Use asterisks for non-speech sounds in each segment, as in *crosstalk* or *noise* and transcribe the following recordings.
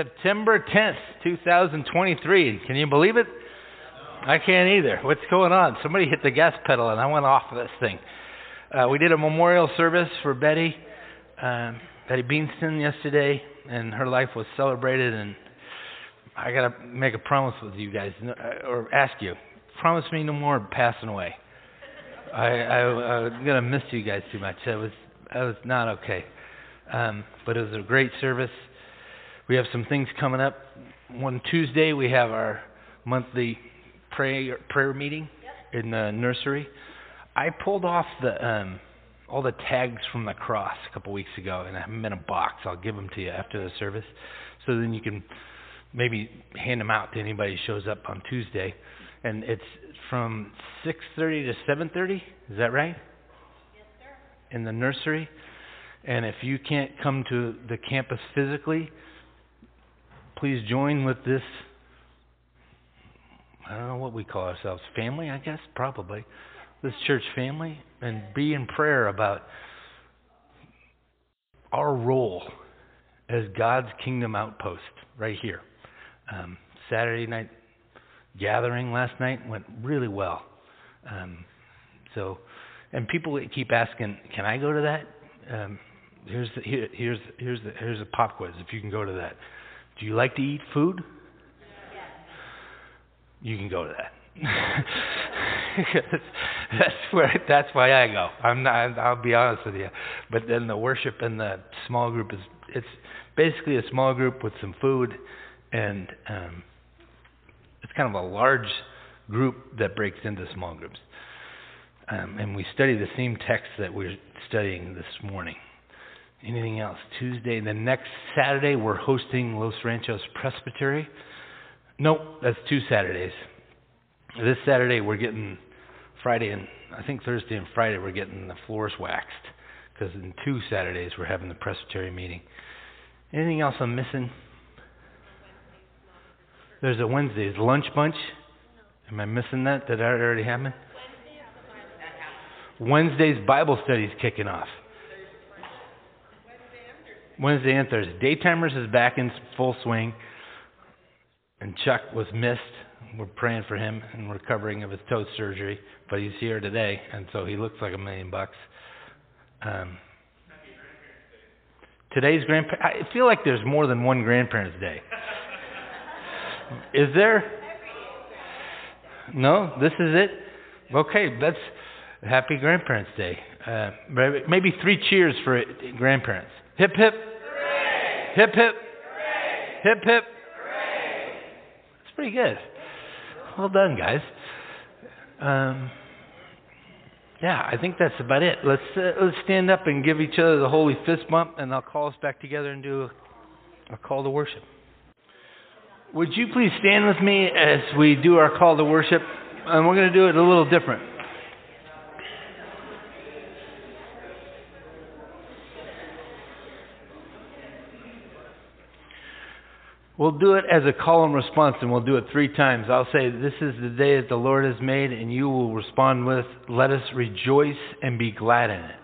September 10th, 2023. Can you believe it? I can't either. What's going on? Somebody hit the gas pedal and I went off of this thing. Uh, we did a memorial service for Betty, um, Betty Beanston yesterday, and her life was celebrated. And I got to make a promise with you guys, uh, or ask you. Promise me no more passing away. I, I, I'm gonna miss you guys too much. That was that was not okay. Um, but it was a great service. We have some things coming up. One Tuesday we have our monthly prayer prayer meeting Yep. in the nursery. I pulled off the um, all the tags from the cross a couple weeks ago, and I have them in a box. I'll give them to you after the service, so then you can maybe hand them out to anybody who shows up on Tuesday. And it's from 6:30 to 7:30. Is that right? Yes, sir. in the nursery. And if you can't come to the campus physically, please join with this. I don't know what we call ourselves. Family, I guess, probably. This church family. And be in prayer about our role as God's kingdom outpost right here. Um, Saturday night gathering last night went really well. Um, so, and people keep asking, "Can I go to that?" Um, here's the, here, here's here's the, here's a pop quiz. If you can go to that, do you like to eat food? You can go to that. *laughs* that's where that's why I go. I'm not. I'll be honest with you. But then the worship and the small group is it's basically a small group with some food, and um, it's kind of a large group that breaks into small groups. Um, and we study the same text that we're studying this morning. Anything else? Tuesday, the next Saturday, we're hosting Los Ranchos Presbytery. Nope, that's two Saturdays. This Saturday, we're getting Friday and I think Thursday and Friday, we're getting the floors waxed because in two Saturdays, we're having the Presbytery meeting. Anything else I'm missing? There's a Wednesday's lunch bunch. Am I missing that? Did that already happen? Wednesday's Bible study is kicking off. Wednesday and Thursday. Daytimers is back in full swing. And Chuck was missed. We're praying for him and recovering of his toe surgery. But he's here today, and so he looks like a million bucks. Um, today's grandpa. I feel like there's more than one Grandparents' Day. Is there? No, this is it. Okay, that's Happy Grandparents' Day. Uh, maybe three cheers for grandparents. Hip hip. Hip hip. Hip hip. That's pretty good. Well done, guys. Um, yeah, I think that's about it. Let's uh, let's stand up and give each other the holy fist bump, and I'll call us back together and do a, a call to worship. Would you please stand with me as we do our call to worship? And we're going to do it a little different. We'll do it as a call and response, and we'll do it three times. I'll say, This is the day that the Lord has made, and you will respond with, Let us rejoice and be glad in it.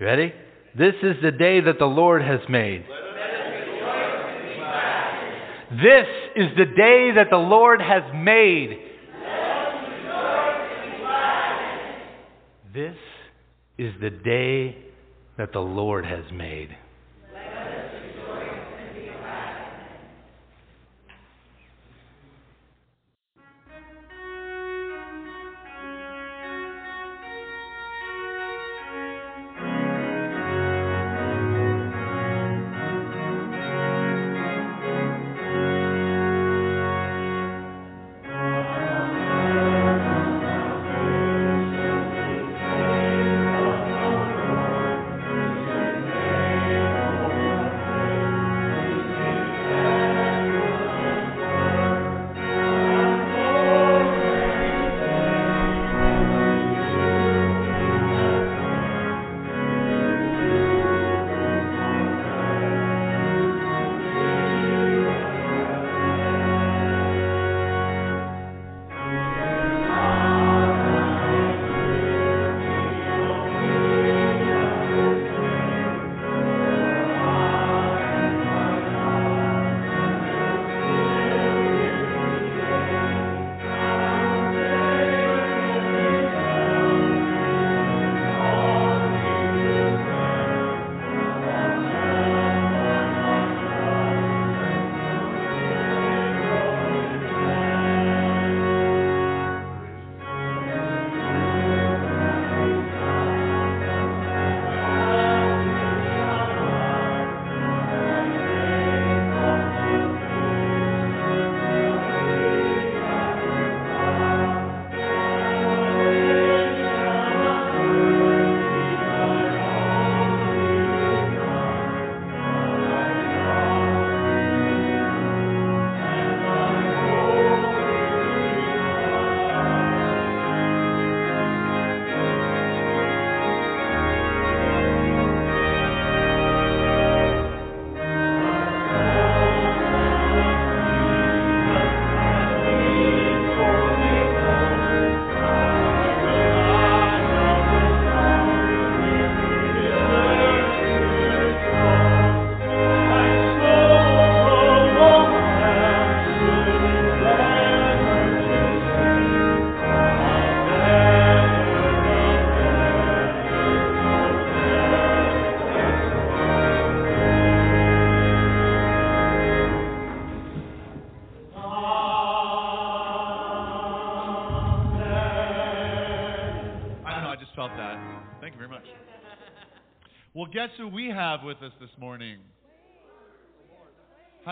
You ready? This is the day that the Lord has made. This is the day that the Lord has made. This is the day that the Lord has made.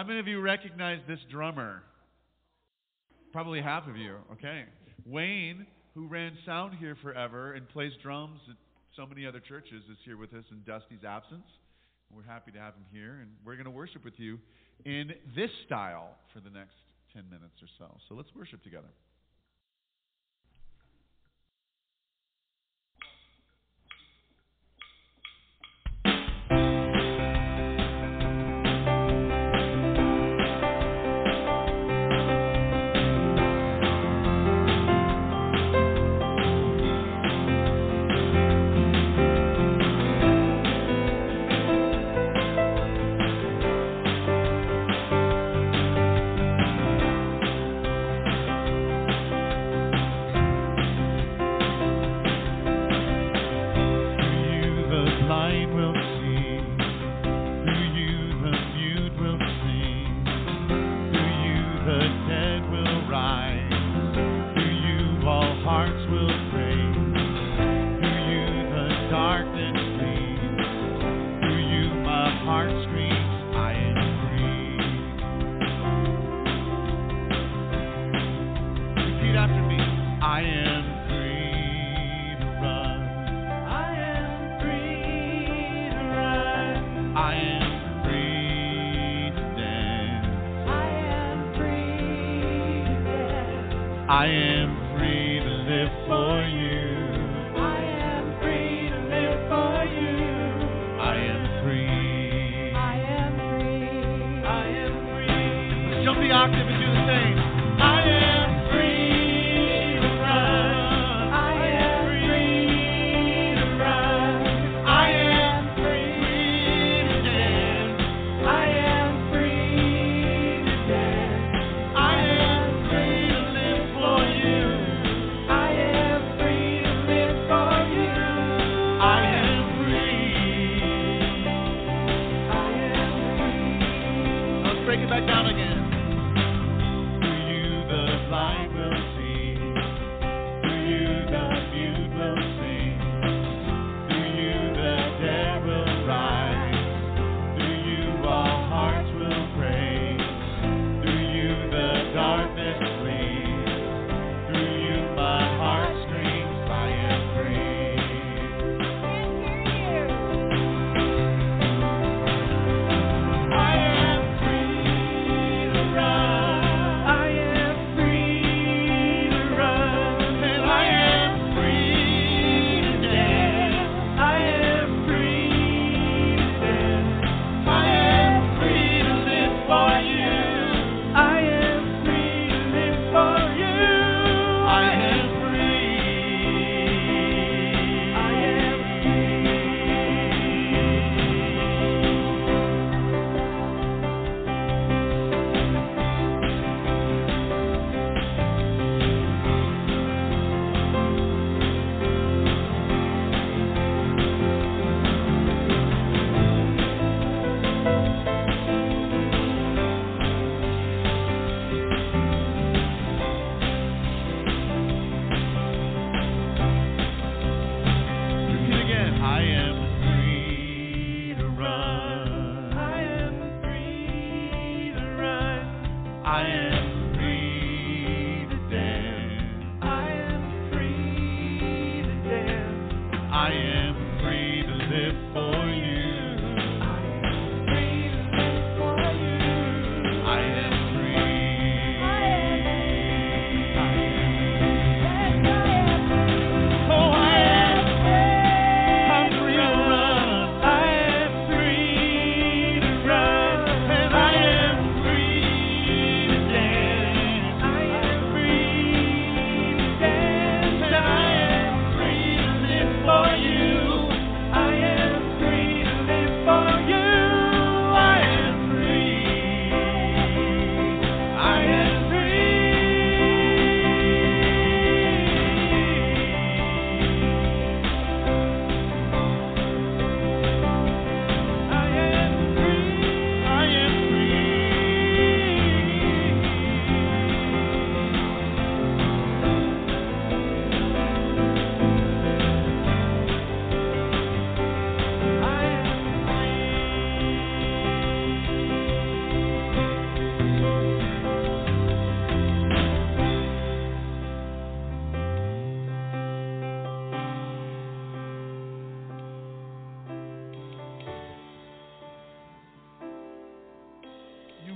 How many of you recognize this drummer? Probably half of you. Okay. Wayne, who ran sound here forever and plays drums at so many other churches, is here with us in Dusty's absence. We're happy to have him here, and we're going to worship with you in this style for the next 10 minutes or so. So let's worship together.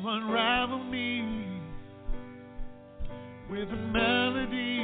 Unravel me with a melody.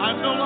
I'm no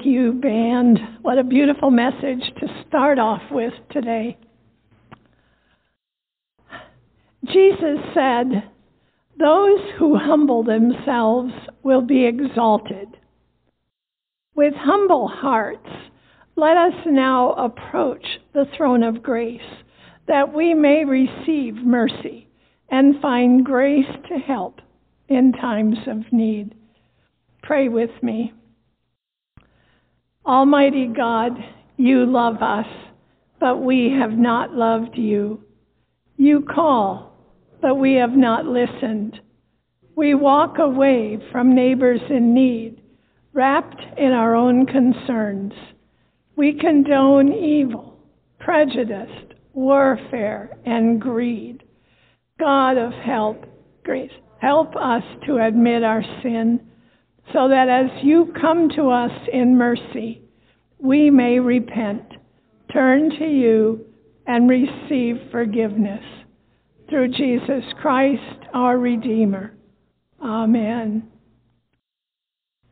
Thank you, band. What a beautiful message to start off with today. Jesus said, Those who humble themselves will be exalted. With humble hearts, let us now approach the throne of grace that we may receive mercy and find grace to help in times of need. Pray with me. Almighty God, you love us, but we have not loved you. You call, but we have not listened. We walk away from neighbors in need, wrapped in our own concerns. We condone evil, prejudice, warfare, and greed. God of help, grace, help us to admit our sin so that as you come to us in mercy, we may repent, turn to you, and receive forgiveness. Through Jesus Christ, our Redeemer. Amen.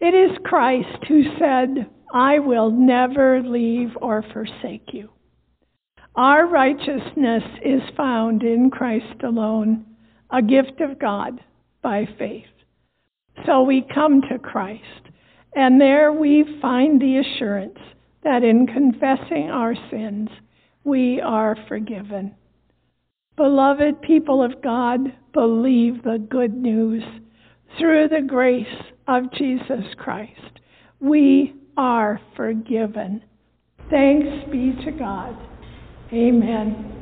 It is Christ who said, I will never leave or forsake you. Our righteousness is found in Christ alone, a gift of God by faith. So we come to Christ, and there we find the assurance that in confessing our sins, we are forgiven. Beloved people of God, believe the good news. Through the grace of Jesus Christ, we are forgiven. Thanks be to God. Amen.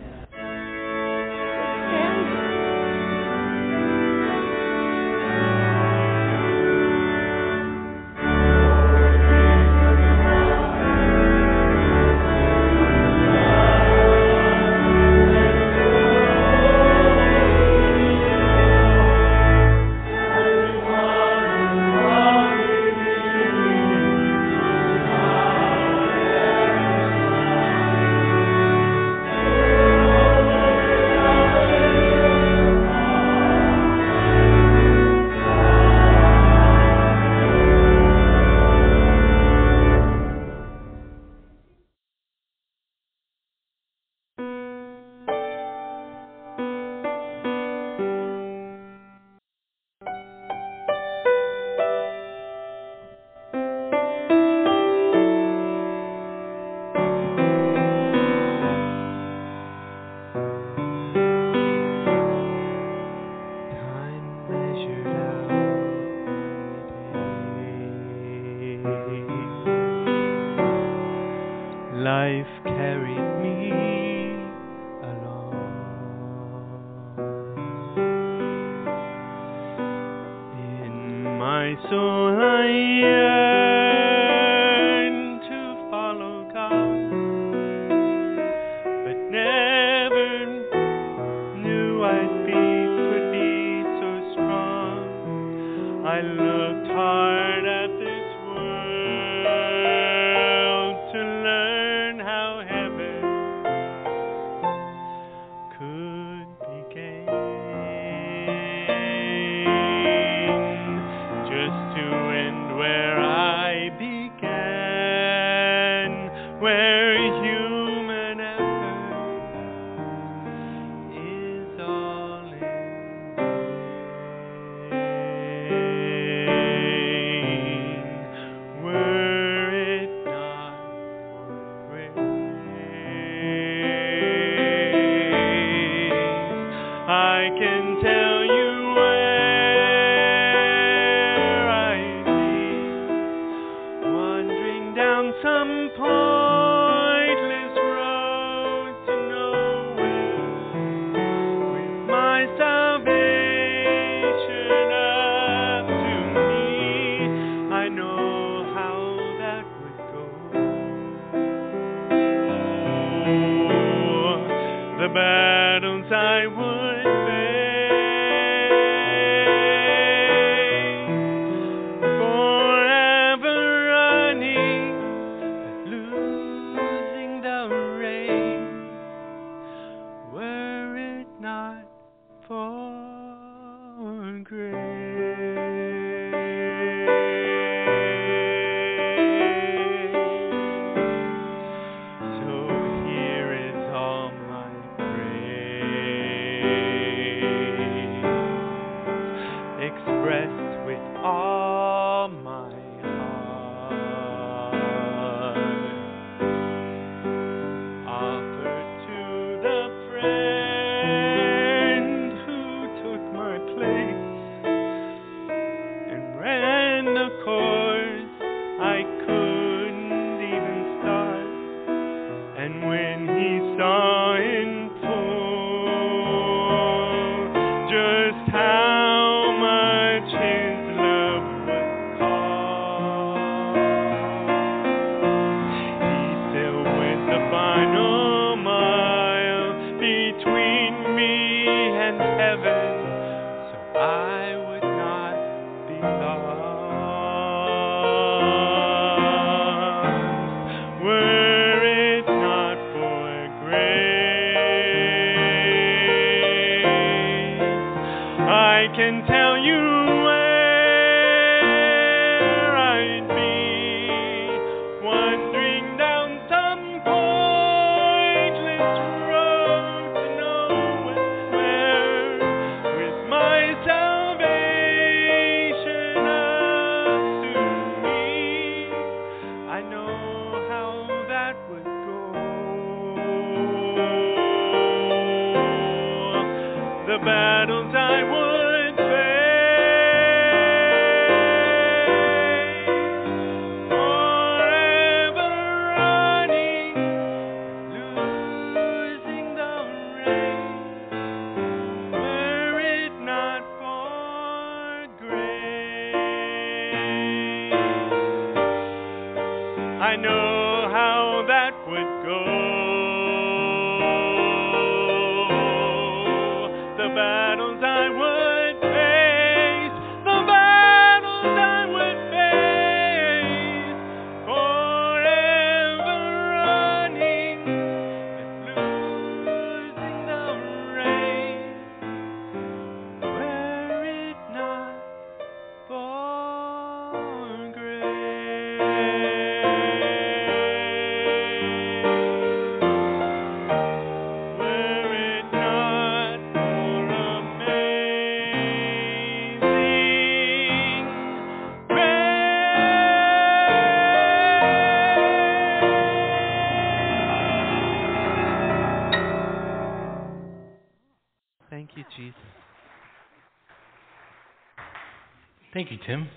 Thank you, Tim.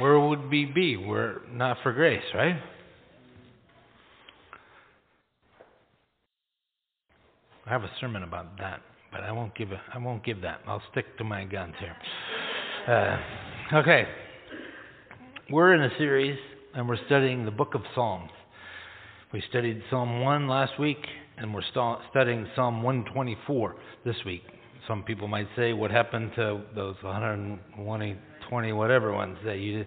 Where would we be? We're not for grace, right? I have a sermon about that, but I won't give a, I won't give that. I'll stick to my guns here. Uh, okay, we're in a series, and we're studying the Book of Psalms. We studied Psalm 1 last week, and we're stu- studying Psalm 124 this week. Some people might say, what happened to those 120, 20, whatever ones that you did?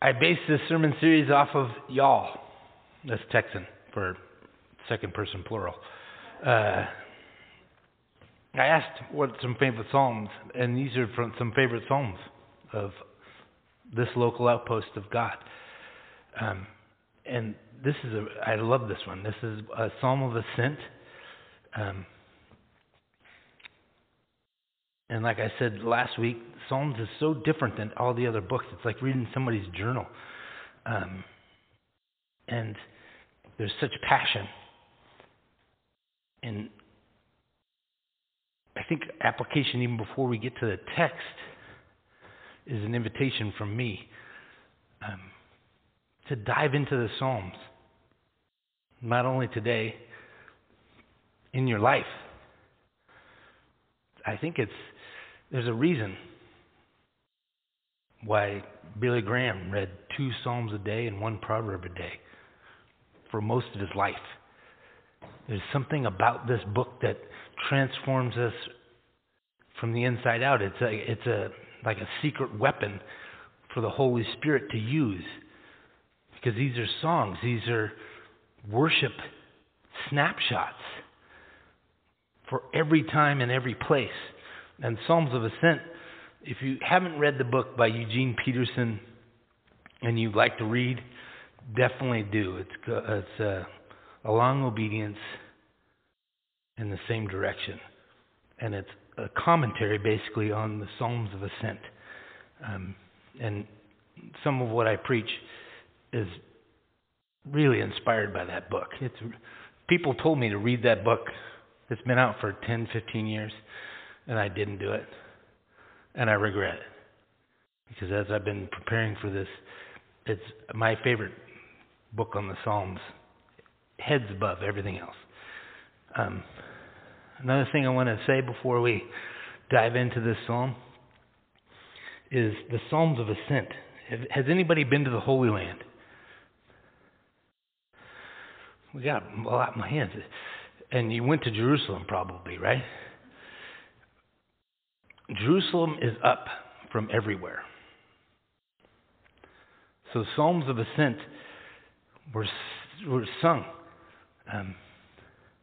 I based this sermon series off of y'all. That's Texan for second person plural. Uh, I asked what some favorite psalms, and these are from some favorite psalms of this local outpost of God. Um, and this is a, I love this one. This is a psalm of ascent. Um, and like I said last week, Psalms is so different than all the other books. It's like reading somebody's journal. Um, and there's such passion. And I think application, even before we get to the text, is an invitation from me um, to dive into the Psalms. Not only today, in your life. I think it's there's a reason why Billy Graham read two Psalms a day and one proverb a day for most of his life. There's something about this book that transforms us from the inside out. It's a, it's a, like a secret weapon for the Holy Spirit to use. Because these are songs, these are worship snapshots for every time and every place. And Psalms of Ascent, if you haven't read the book by Eugene Peterson and you'd like to read, definitely do. It's, it's uh, a long obedience in the same direction. And it's a commentary basically on the Psalms of Ascent. Um, and some of what I preach is really inspired by that book. It's people told me to read that book. It's been out for 10, 15 years, and I didn't do it. And I regret it. Because as I've been preparing for this, it's my favorite book on the Psalms, heads above everything else. Um, another thing I want to say before we dive into this psalm is the Psalms of Ascent. Has anybody been to the Holy Land? We got a lot in my hands. And you went to Jerusalem, probably, right? Jerusalem is up from everywhere. So Psalms of Ascent were, were sung. Um,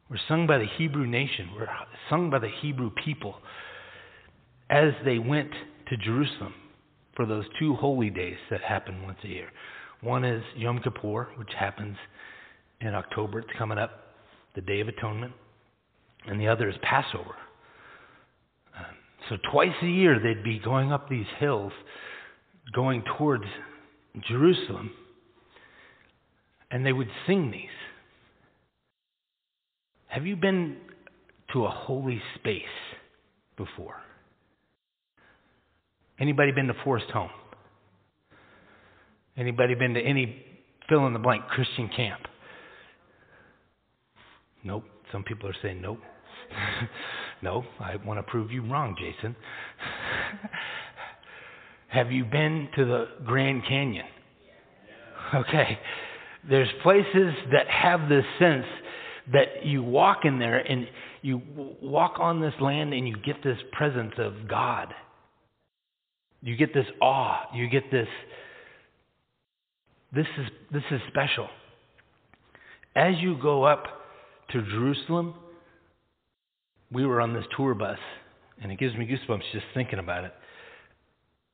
were sung by the Hebrew nation, were sung by the Hebrew people as they went to Jerusalem for those two holy days that happen once a year. One is Yom Kippur, which happens in October. It's coming up, the Day of Atonement. And the other is Passover. So twice a year they'd be going up these hills, going towards Jerusalem, and they would sing these. Have you been to a holy space before? Anybody been to Forest Home? Anybody been to any fill in the blank Christian camp? Nope. Some people are saying nope. *laughs* no, I want to prove you wrong, Jason. *laughs* Have you been to the Grand Canyon? Okay. There's places that have this sense that you walk in there and you walk on this land and you get this presence of God. You get this awe. You get this this is this is special. As you go up to Jerusalem, we were on this tour bus, and it gives me goosebumps just thinking about it.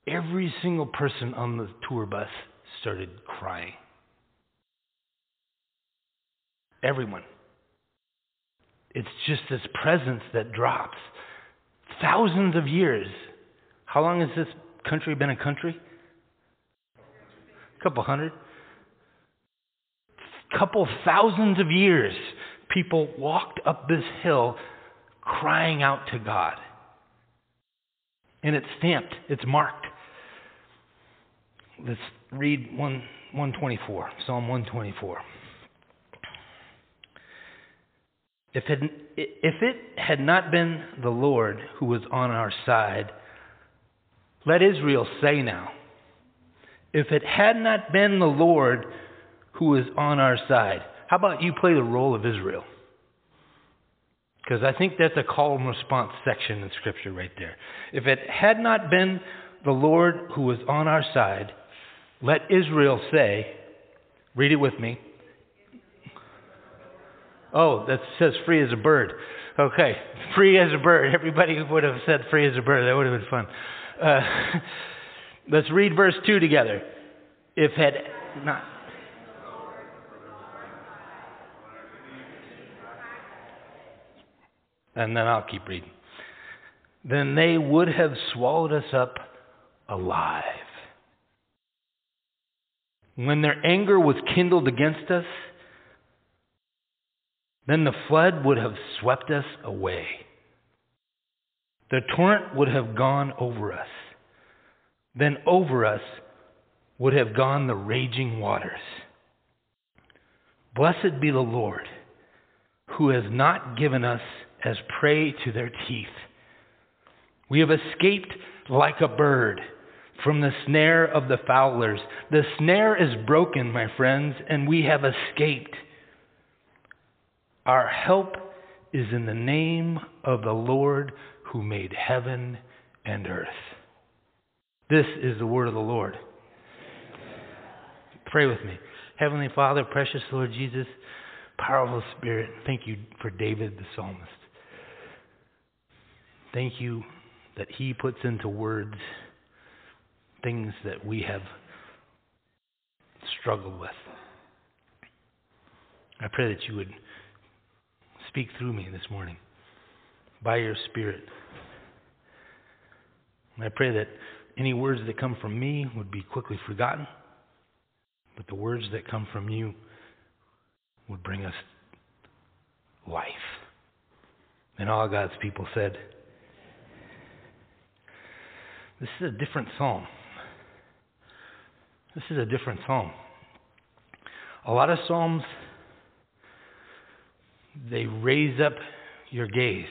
Every single person on the tour bus started crying. Everyone. It's just this presence that drops. Thousands of years. How long has this country been a country? A couple hundred? Couple thousands of years people walked up this hill crying out to God. And it's stamped, it's marked. Let's read 1, 124, Psalm 124. If it, if it had not been the Lord who was on our side, let Israel say now, if it had not been the Lord who was on our side, how about you play the role of Israel? Because I think that's a call and response section in Scripture right there. If it had not been the Lord who was on our side, let Israel say, read it with me. Oh, that says free as a bird. Okay, *laughs* free as a bird. Everybody would have said free as a bird. That would have been fun. Uh, *laughs* let's read verse 2 together. If had not. And then I'll keep reading. Then they would have swallowed us up alive. When their anger was kindled against us, then the flood would have swept us away. The torrent would have gone over us. Then over us would have gone the raging waters. Blessed be the Lord, who has not given us as prey to their teeth. We have escaped like a bird from the snare of the fowlers. The snare is broken, my friends, and we have escaped. Our help is in the name of the Lord who made heaven and earth. This is the word of the Lord. Pray with me. Heavenly Father, precious Lord Jesus, powerful Spirit, thank you for David the psalmist. Thank you that he puts into words things that we have struggled with. I pray that you would speak through me this morning by your Spirit. And I pray that any words that come from me would be quickly forgotten, but the words that come from you would bring us life. And all God's people said, This is a different psalm. This is a different psalm. A lot of psalms, they raise up your gaze.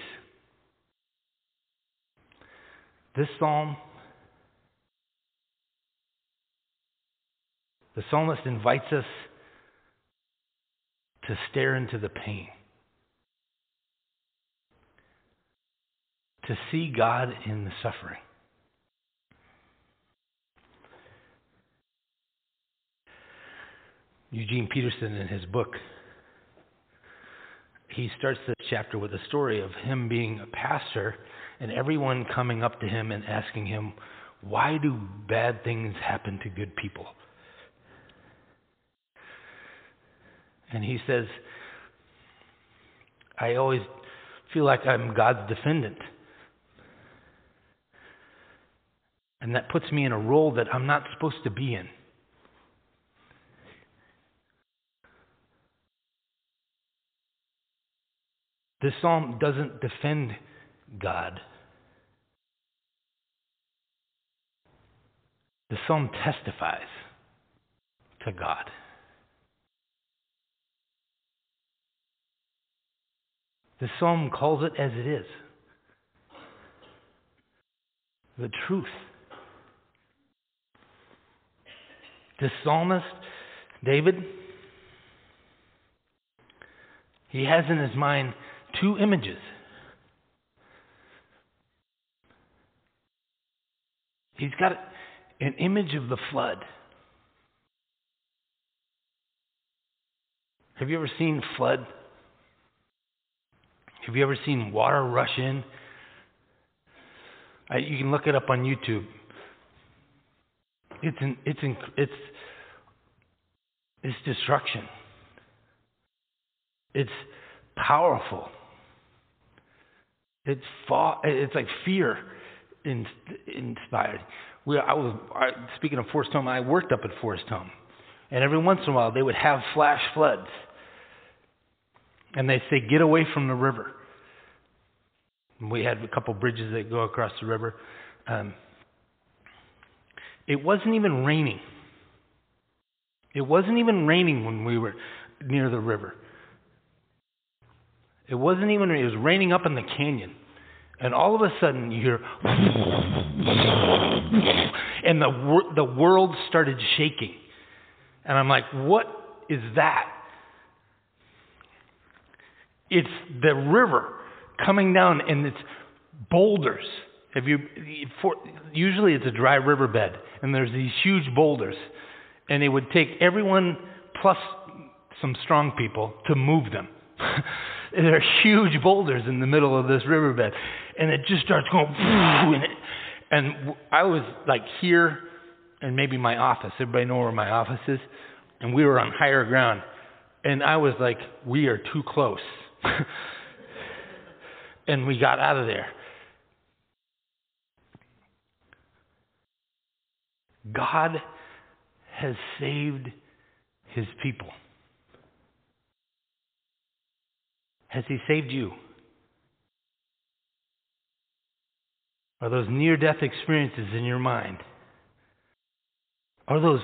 This psalm, the psalmist invites us to stare into the pain, to see God in the suffering. Eugene Peterson, in his book, he starts this chapter with a story of him being a pastor and everyone coming up to him and asking him, Why do bad things happen to good people? And he says, I always feel like I'm God's defendant. And that puts me in a role that I'm not supposed to be in. This psalm doesn't defend God. The psalm testifies to God. The psalm calls it as it is the truth. The psalmist, David, he has in his mind two images. He's got an image of the flood. Have you ever seen flood? Have you ever seen water rush in? I, you can look it up on YouTube. It's an, it's it's it's destruction. It's powerful. It's fa- it's like fear inspired. We, I was I, speaking of Forest Home. I worked up at Forest Home, and every once in a while they would have flash floods, and they say get away from the river. And we had a couple bridges that go across the river. Um, it wasn't even raining. It wasn't even raining when we were near the river. It wasn't even, it was raining up in the canyon. And all of a sudden you hear, and the, the world started shaking. And I'm like, what is that? It's the river coming down, and it's boulders. Have you? For, usually it's a dry riverbed, and there's these huge boulders, and it would take everyone plus some strong people to move them. *laughs* there are huge boulders in the middle of this riverbed, and it just starts going. And, it, and I was like here, and maybe my office. Everybody know where my office is, and we were on higher ground, and I was like, we are too close, *laughs* and we got out of there. God has saved his people. Has He saved you? Are those near death experiences in your mind? Are those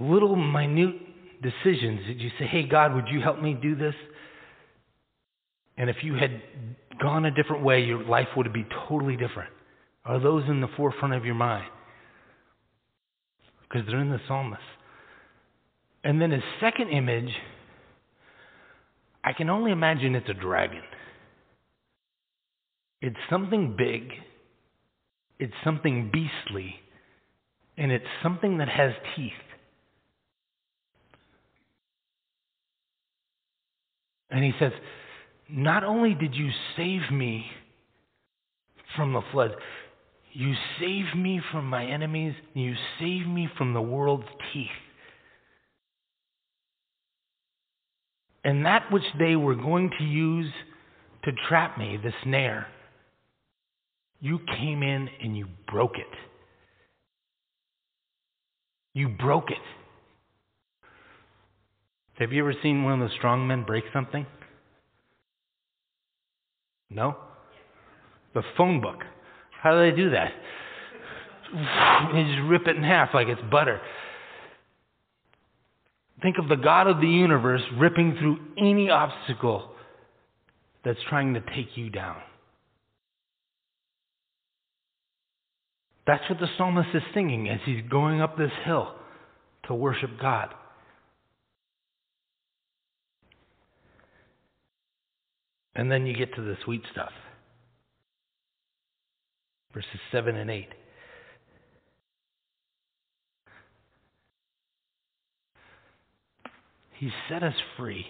little minute decisions that you say, hey, God, would you help me do this? And if you had gone a different way, your life would be totally different. Are those in the forefront of your mind? Because they're in the psalmist. And then his second image I can only imagine it's a dragon. It's something big, it's something beastly, and it's something that has teeth. And he says, Not only did you save me from the flood, you saved me from my enemies, you saved me from the world's teeth. And that which they were going to use to trap me, the snare, you came in and you broke it. You broke it. Have you ever seen one of the strong men break something? No? The phone book. How do they do that? They just rip it in half like it's butter. Think of the God of the universe ripping through any obstacle that's trying to take you down. That's what the psalmist is singing as he's going up this hill to worship God. And then you get to the sweet stuff. Verses 7 and 8. He set us free.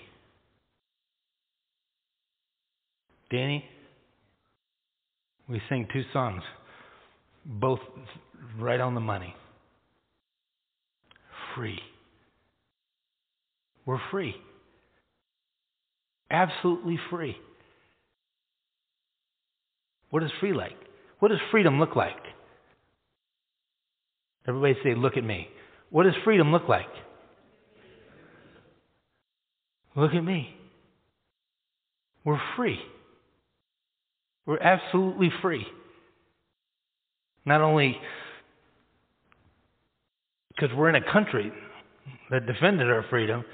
Danny, we sing two songs, both right on the money. Free. We're free. Absolutely free. What is free like? What does freedom look like? Everybody say, look at me. What does freedom look like? Look at me. We're free. We're absolutely free. Not only because we're in a country that defended our freedom,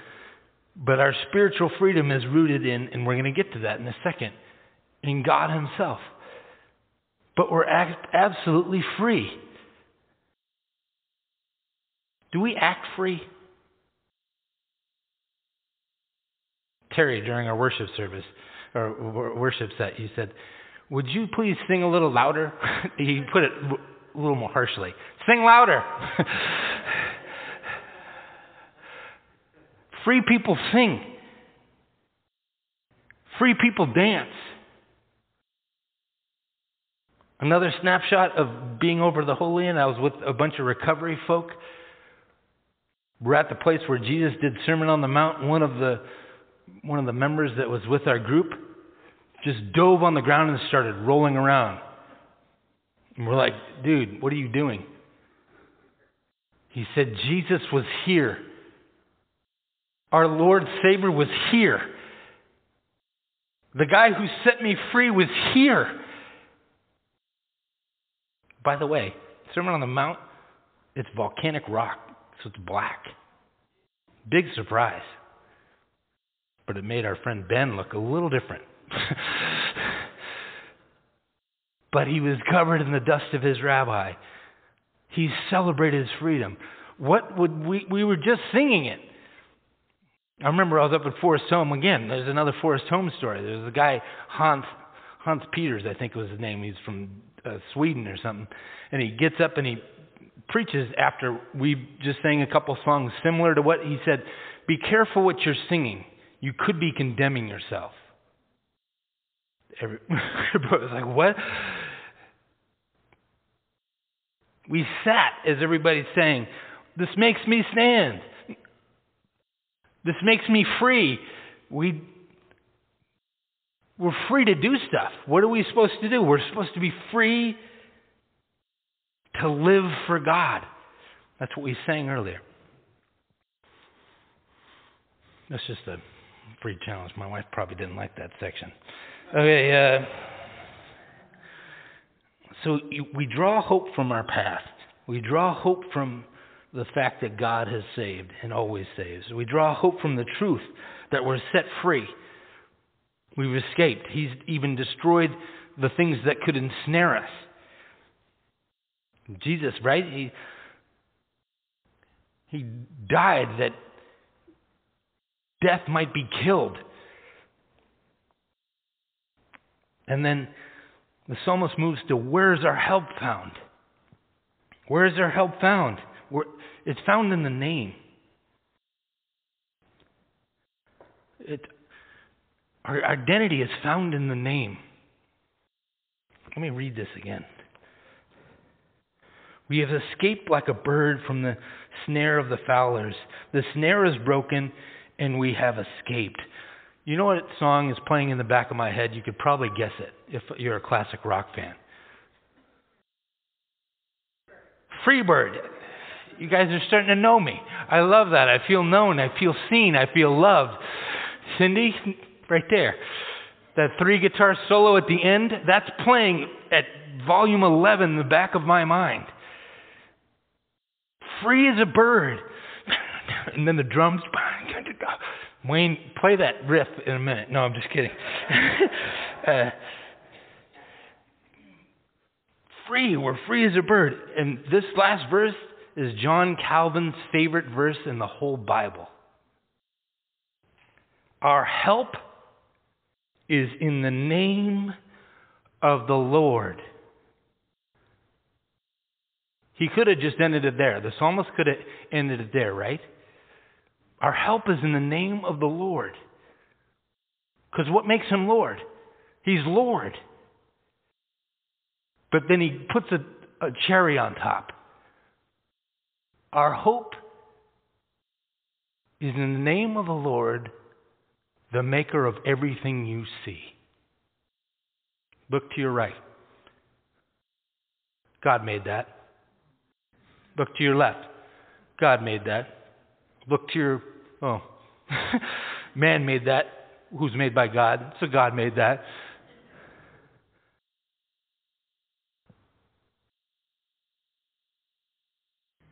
but our spiritual freedom is rooted in, and we're going to get to that in a second, in God Himself. But we're absolutely free. Do we act free? Terry, during our worship service, or worship set, you said, Would you please sing a little louder? *laughs* he put it a little more harshly. Sing louder. *laughs* Free people sing. Free people dance. Another snapshot of being over the Holy Land, I was with a bunch of recovery folk. We're at the place where Jesus did Sermon on the Mount. One of the one of the members that was with our group just dove on the ground and started rolling around. And we're like, dude, what are you doing? He said, Jesus was here. Our Lord Savior was here. The guy who set me free was here. By the way, Sermon on the Mount, it's volcanic rock, so it's black. Big surprise. But it made our friend Ben look a little different. but he was covered in the dust of his rabbi. He celebrated his freedom. What would we we were just singing it. I remember I was up at Forest Home again. There's another Forest Home story. There's a guy Hans Hans Peters, I think was his name. He's from uh, Sweden or something, and he gets up and he preaches after we just sang a couple songs similar to what he said. Be careful what you're singing. You could be condemning yourself. Every, *laughs* everybody like, what? We sat as everybody's saying, This makes me stand. This makes me free. We, we're free to do stuff. What are we supposed to do? We're supposed to be free to live for God. That's what we sang earlier. That's just a free challenge. My wife probably didn't like that section. Okay, uh, so you, we draw hope from our past. We draw hope from the fact that God has saved and always saves. We draw hope from the truth that we're set free. We've escaped. He's even destroyed the things that could ensnare us. Jesus, right? He, he died that death might be killed. And then the psalmist moves to where's our help found? Where is our help found? Where, it's found in the name. It, our identity is found in the name. Let me read this again. We have escaped like a bird from the snare of the fowlers. The snare is broken, and we have escaped. You know what song is playing in the back of my head? You could probably guess it if you're a classic rock fan. Freebird. You guys are starting to know me. I love that. I feel known. I feel seen. I feel loved. Cindy, right there. That three guitar solo at the end, that's playing at volume 11 in the back of my mind. Free as a bird. *laughs* and then the drums. *laughs* Wayne, play that riff in a minute. No, I'm just kidding. *laughs* uh, free. We're free as a bird. And this last verse is John Calvin's favorite verse in the whole Bible. Our help is in the name of the Lord. He could have just ended it there. The psalmist could have ended it there, right? Our help is in the name of the Lord. Because what makes him Lord? He's Lord. But then he puts a, a cherry on top. Our hope is in the name of the Lord, the maker of everything you see. Look to your right. God made that. Look to your left. God made that. Look to your, oh, *laughs* man made that, who's made by God. So God made that.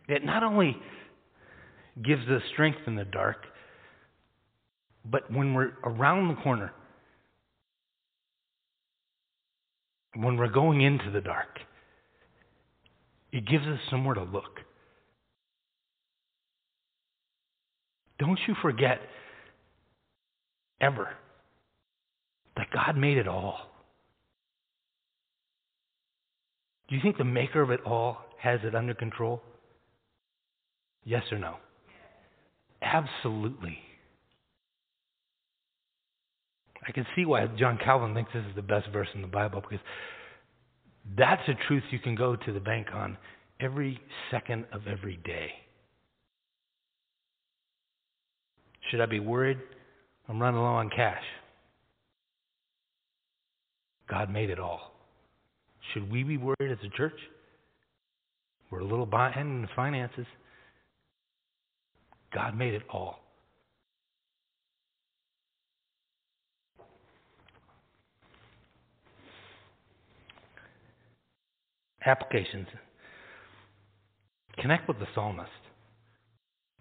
It not only gives us strength in the dark, but when we're around the corner, when we're going into the dark, it gives us somewhere to look. Don't you forget ever that God made it all. Do you think the maker of it all has it under control? Yes or no? Absolutely. I can see why John Calvin thinks this is the best verse in the Bible because that's a truth you can go to the bank on every second of every day. Should I be worried? I'm running low on cash. God made it all. Should we be worried as a church? We're a little behind in the finances. God made it all. Applications. Connect with the psalmist.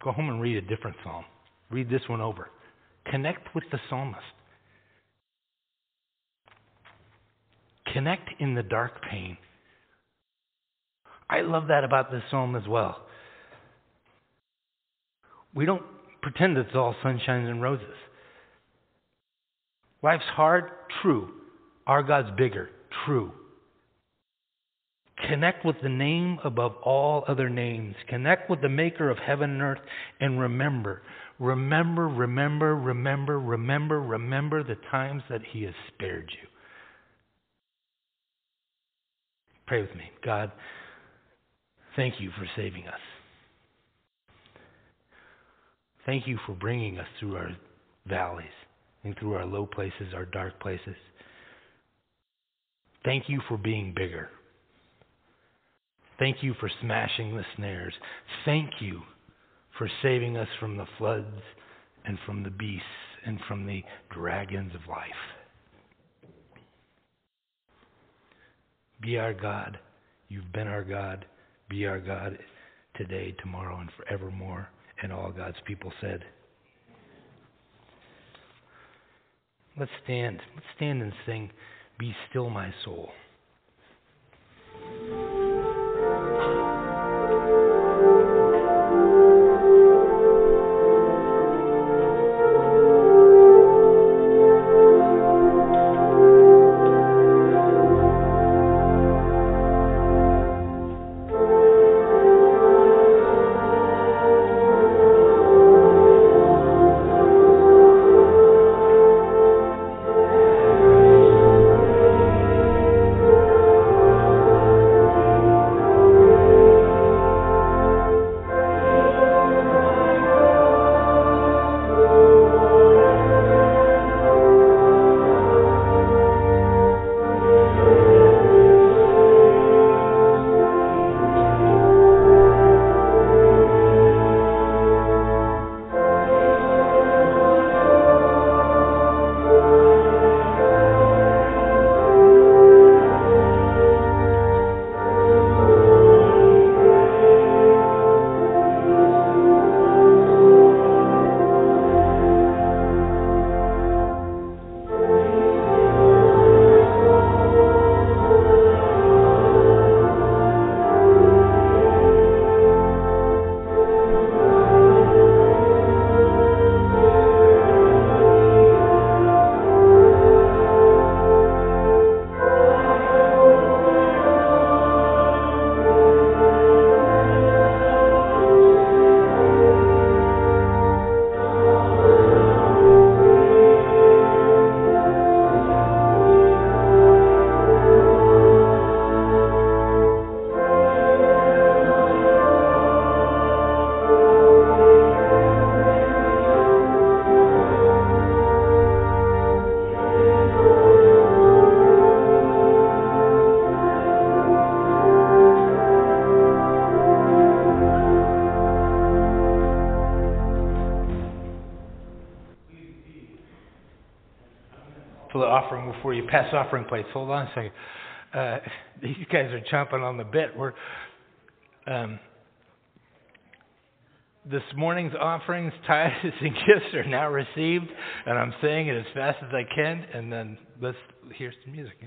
Go home and read a different psalm. Read this one over. Connect with the psalmist. Connect in the dark pain. I love that about this psalm as well. We don't pretend it's all sunshine and roses. Life's hard? True. Our God's bigger? True. Connect with the name above all other names. Connect with the maker of heaven and earth and remember, remember, remember, remember, remember, remember the times that He has spared you. Pray with me. God, thank you for saving us. Thank you for bringing us through our valleys and through our low places, our dark places. Thank you for being bigger. Thank you for smashing the snares. Thank you for saving us from the floods and from the beasts and from the dragons of life. Be our God. You've been our God. Be our God today, tomorrow, and forevermore. And all God's people said, Let's stand. Let's stand and sing, Be Still My Soul. Pass offering plates. Hold on a second. Uh, *laughs* these guys are chomping on the bit. We're um, this morning's offerings, *laughs* tithes, and gifts are now received, and I'm saying it as fast as I can, and then let's hear some music.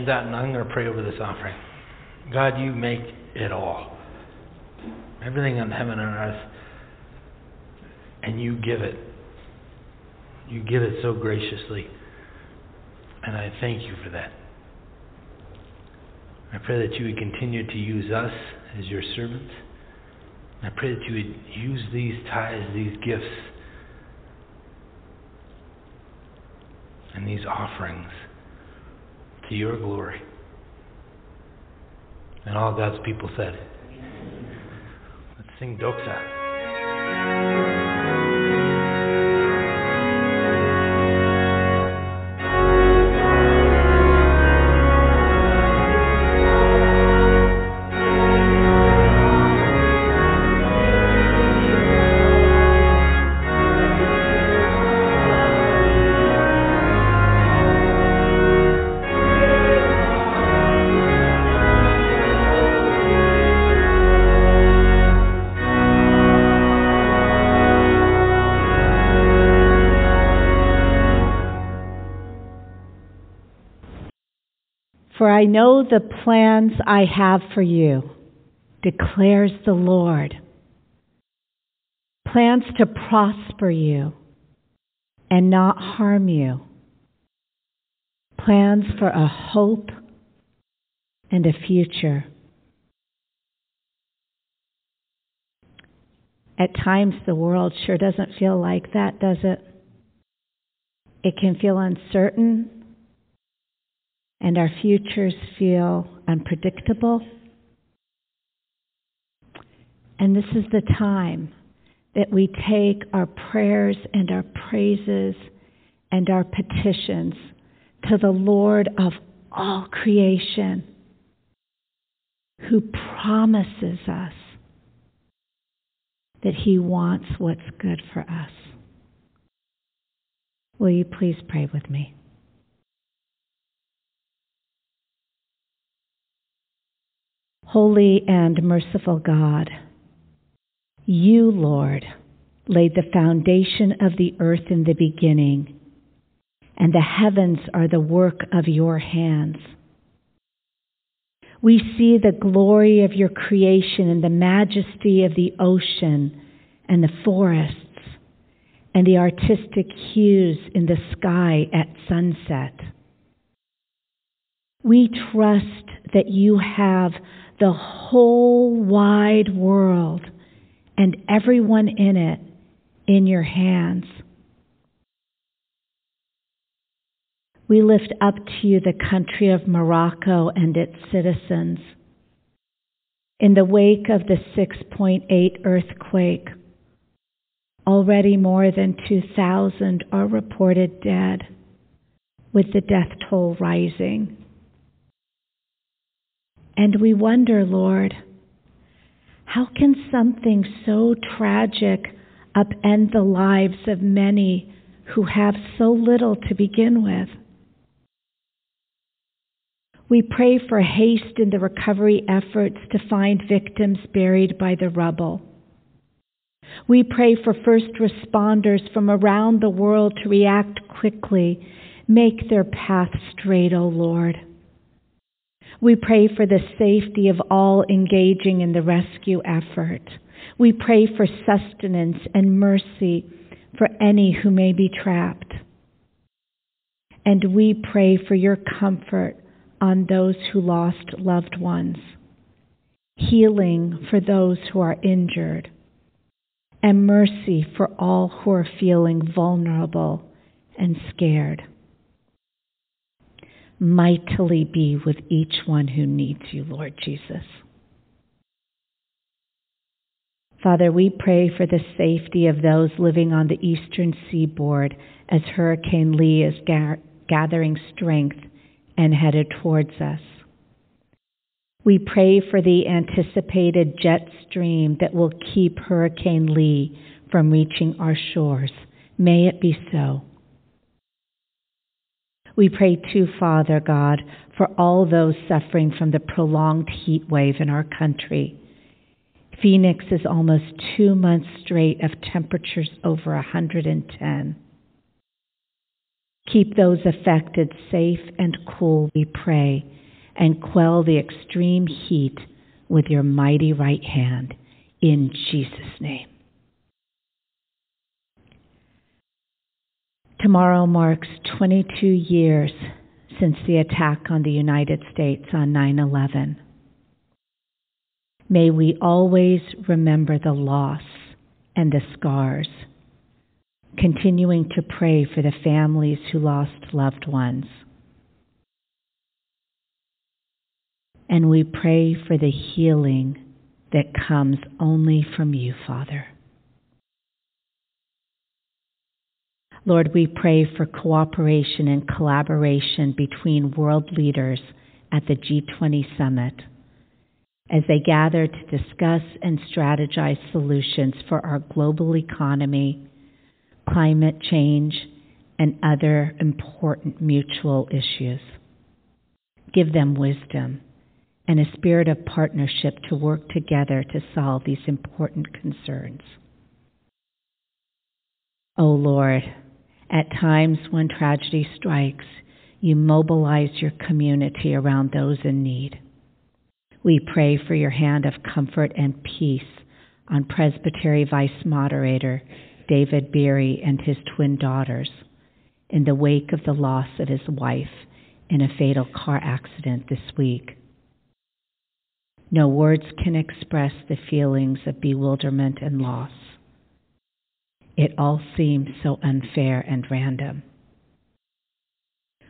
Hands out and I'm going to pray over this offering. God, you make it all. Everything on heaven and earth. And you give it. You give it so graciously. And I thank you for that. I pray that you would continue to use us as your servants. I pray that you would use these tithes, these gifts, and these offerings to your glory. And all God's people said, Let's sing Doxa. Know the plans I have for you, declares the Lord. Plans to prosper you and not harm you. Plans for a hope and a future. At times, the world sure doesn't feel like that, does it? It can feel uncertain and our futures feel unpredictable. And this is the time that we take our prayers and our praises and our petitions to the Lord of all creation, who promises us that He wants what's good for us. Will you please pray with me? Holy and merciful God, you, Lord, laid the foundation of the earth in the beginning and the heavens are the work of your hands. We see the glory of your creation and the majesty of the ocean and the forests and the artistic hues in the sky at sunset. We trust that you have the whole wide world and everyone in it in your hands. We lift up to you the country of Morocco and its citizens. In the wake of the 6.8 earthquake, already more than 2,000 are reported dead, with the death toll rising. And we wonder, Lord, how can something so tragic upend the lives of many who have so little to begin with? We pray for haste in the recovery efforts to find victims buried by the rubble. We pray for first responders from around the world to react quickly, make their path straight, O Lord. We pray for the safety of all engaging in the rescue effort. We pray for sustenance and mercy for any who may be trapped. And we pray for your comfort on those who lost loved ones, healing for those who are injured, and mercy for all who are feeling vulnerable and scared. Mightily be with each one who needs you, Lord Jesus. Father, we pray for the safety of those living on the eastern seaboard as Hurricane Lee is ga- gathering strength and headed towards us. We pray for the anticipated jet stream that will keep Hurricane Lee from reaching our shores. May it be so. We pray too, Father God, for all those suffering from the prolonged heat wave in our country. Phoenix is almost two months straight of temperatures over 110. Keep those affected safe and cool, we pray, and quell the extreme heat with your mighty right hand. In Jesus' name. Tomorrow marks 22 years since the attack on the United States on 9 11. May we always remember the loss and the scars continuing to pray for the families who lost loved ones. And we pray for the healing that comes only from you, Father. Lord, we pray for cooperation and collaboration between world leaders at the G20 summit as they gather to discuss and strategize solutions for our global economy climate change, and other important mutual issues. Give them wisdom and a spirit of partnership to work together to solve these important concerns. O oh Lord, at times when tragedy strikes, you mobilize your community around those in need. We pray for your hand of comfort and peace on Presbytery Vice Moderator David Beery and his twin daughters in the wake of the loss of his wife in a fatal car accident this week. No words can express the feelings of bewilderment and loss. It all seems so unfair and random.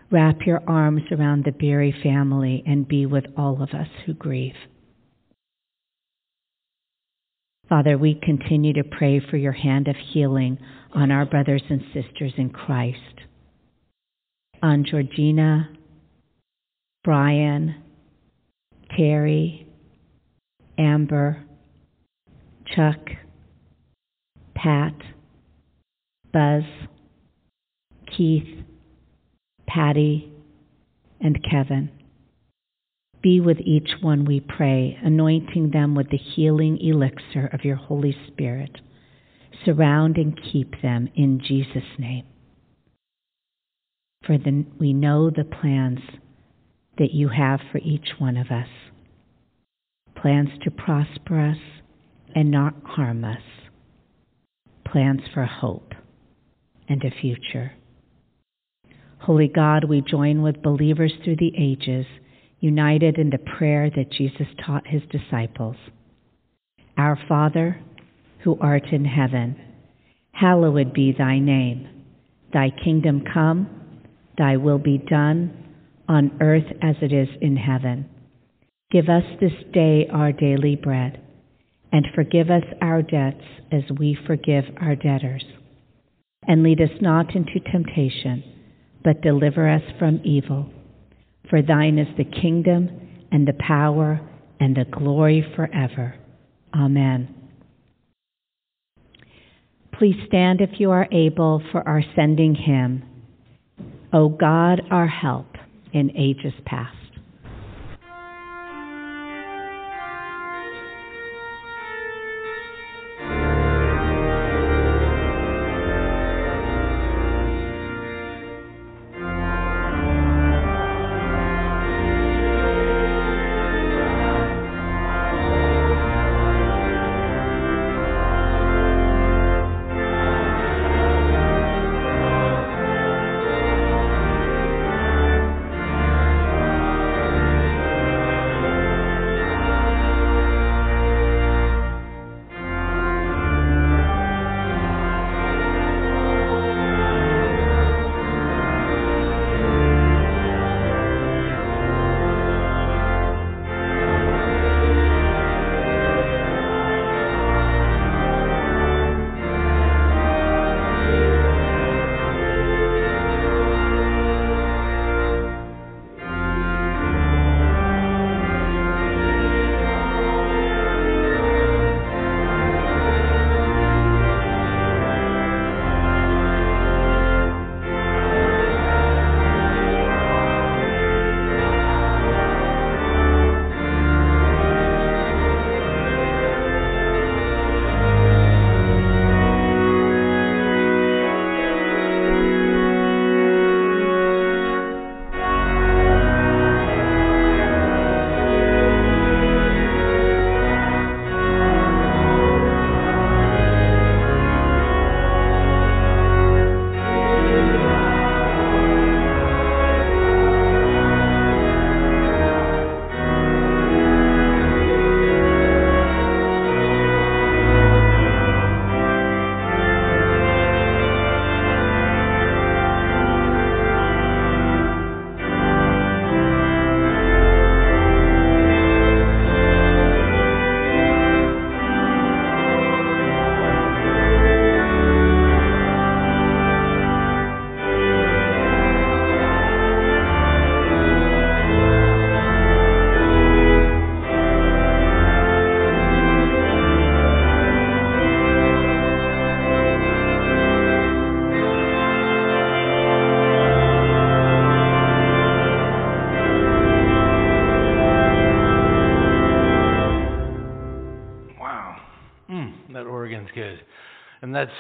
Wrap your arms around the Beery family and be with all of us who grieve. Father, we continue to pray for your hand of healing on our brothers and sisters in Christ. On Georgina, Brian, Terry, Amber, Chuck, Pat, Buzz, Keith, Patty, and Kevin. Be with each one, we pray, anointing them with the healing elixir of your Holy Spirit. Surround and keep them in Jesus' name. for the, we know the plans that you have for each one of us plans to prosper us and not harm us, plans for hope and a future. Holy God, we join with believers through the ages, united in the prayer that Jesus taught his disciples. Our Father, who art in heaven, hallowed be thy name. Thy kingdom come, thy will be done, on earth as it is in heaven. Give us this day our daily bread, and forgive us our debts as we forgive our debtors. And lead us not into temptation, but deliver us from evil. For thine is the kingdom, and the power, and the glory forever. Amen. Please stand if you are able for our sending hymn, O God, our help in ages past.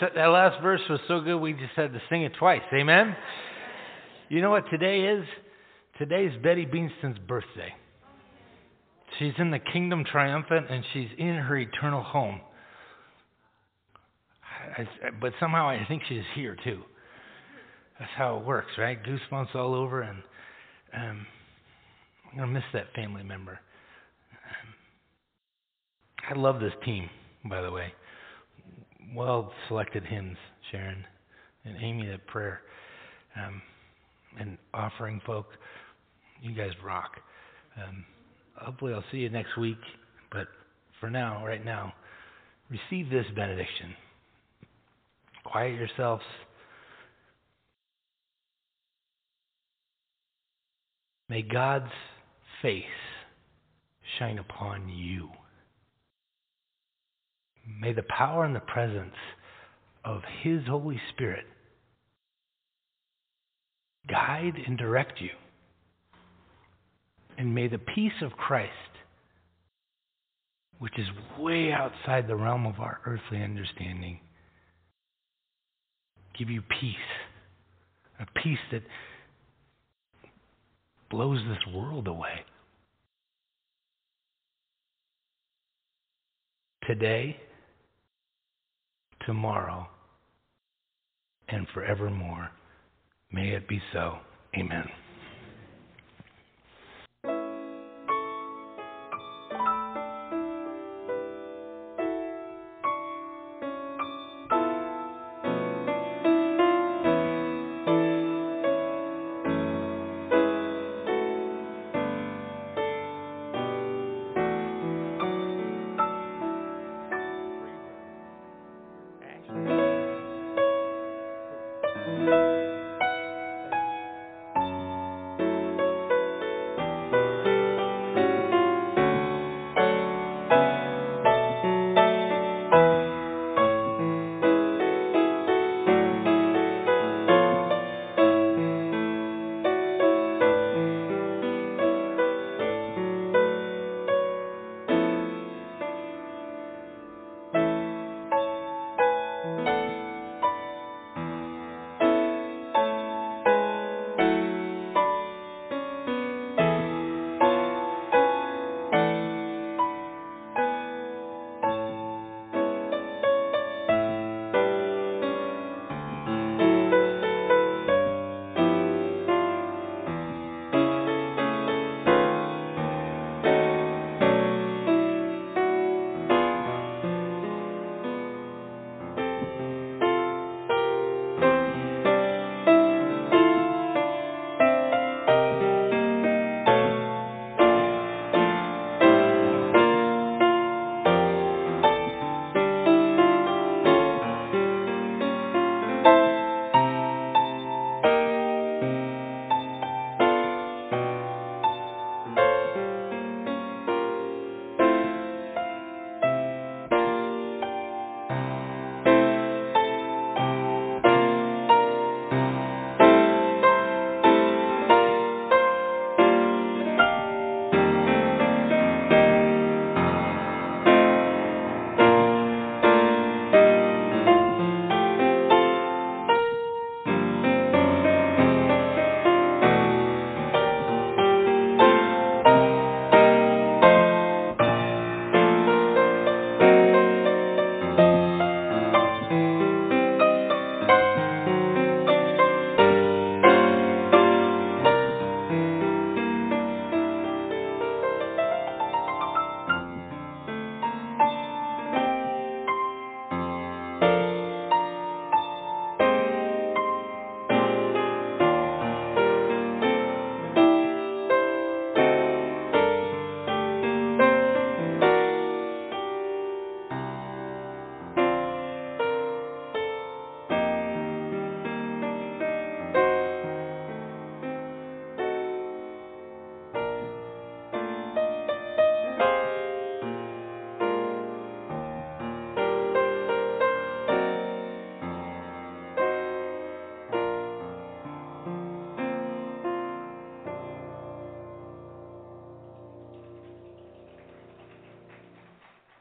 That, that last verse was so good we just had to sing it twice. Amen? You know what today is? Today's Betty Beanston's birthday. She's in the kingdom triumphant and she's in her eternal home. I, but somehow I think she's here too. That's how it works, right? Goosebumps all over, and um, I'm gonna miss that family member. Um, I love this team, by the way. Well selected hymns, Sharon and Amy. That prayer um, and offering folk, you guys rock. Um, hopefully, I'll see you next week. But for now, right now, receive this benediction. Quiet yourselves. May God's face shine upon you. May the power and the presence of His Holy Spirit guide and direct you. And may the peace of Christ, which is way outside the realm of our earthly understanding, give you peace. A peace that blows this world away. Today, tomorrow, and forevermore. May it be so. Amen.